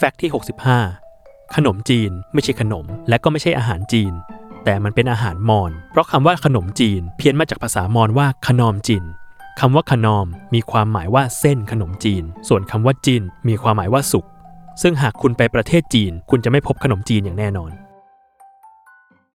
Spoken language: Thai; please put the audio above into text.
แฟกต์ที่ 65 ขนมจีนไม่ใช่ขนม และก็ไม่ใช่อาหารจีน แต่มันเป็นอาหารมอญเพราะคำว่าขนมจีน เพี้ยนมาจากภาษามอญว่าขนอมจินคำว่าขนอม มีความหมายว่าเส้นขนมจีน ส่วนคำว่าจินมีความหมายว่าสุกซึ่งหากคุณไปประเทศจีน คุณจะไม่พบขนมจีนอย่างแน่นอน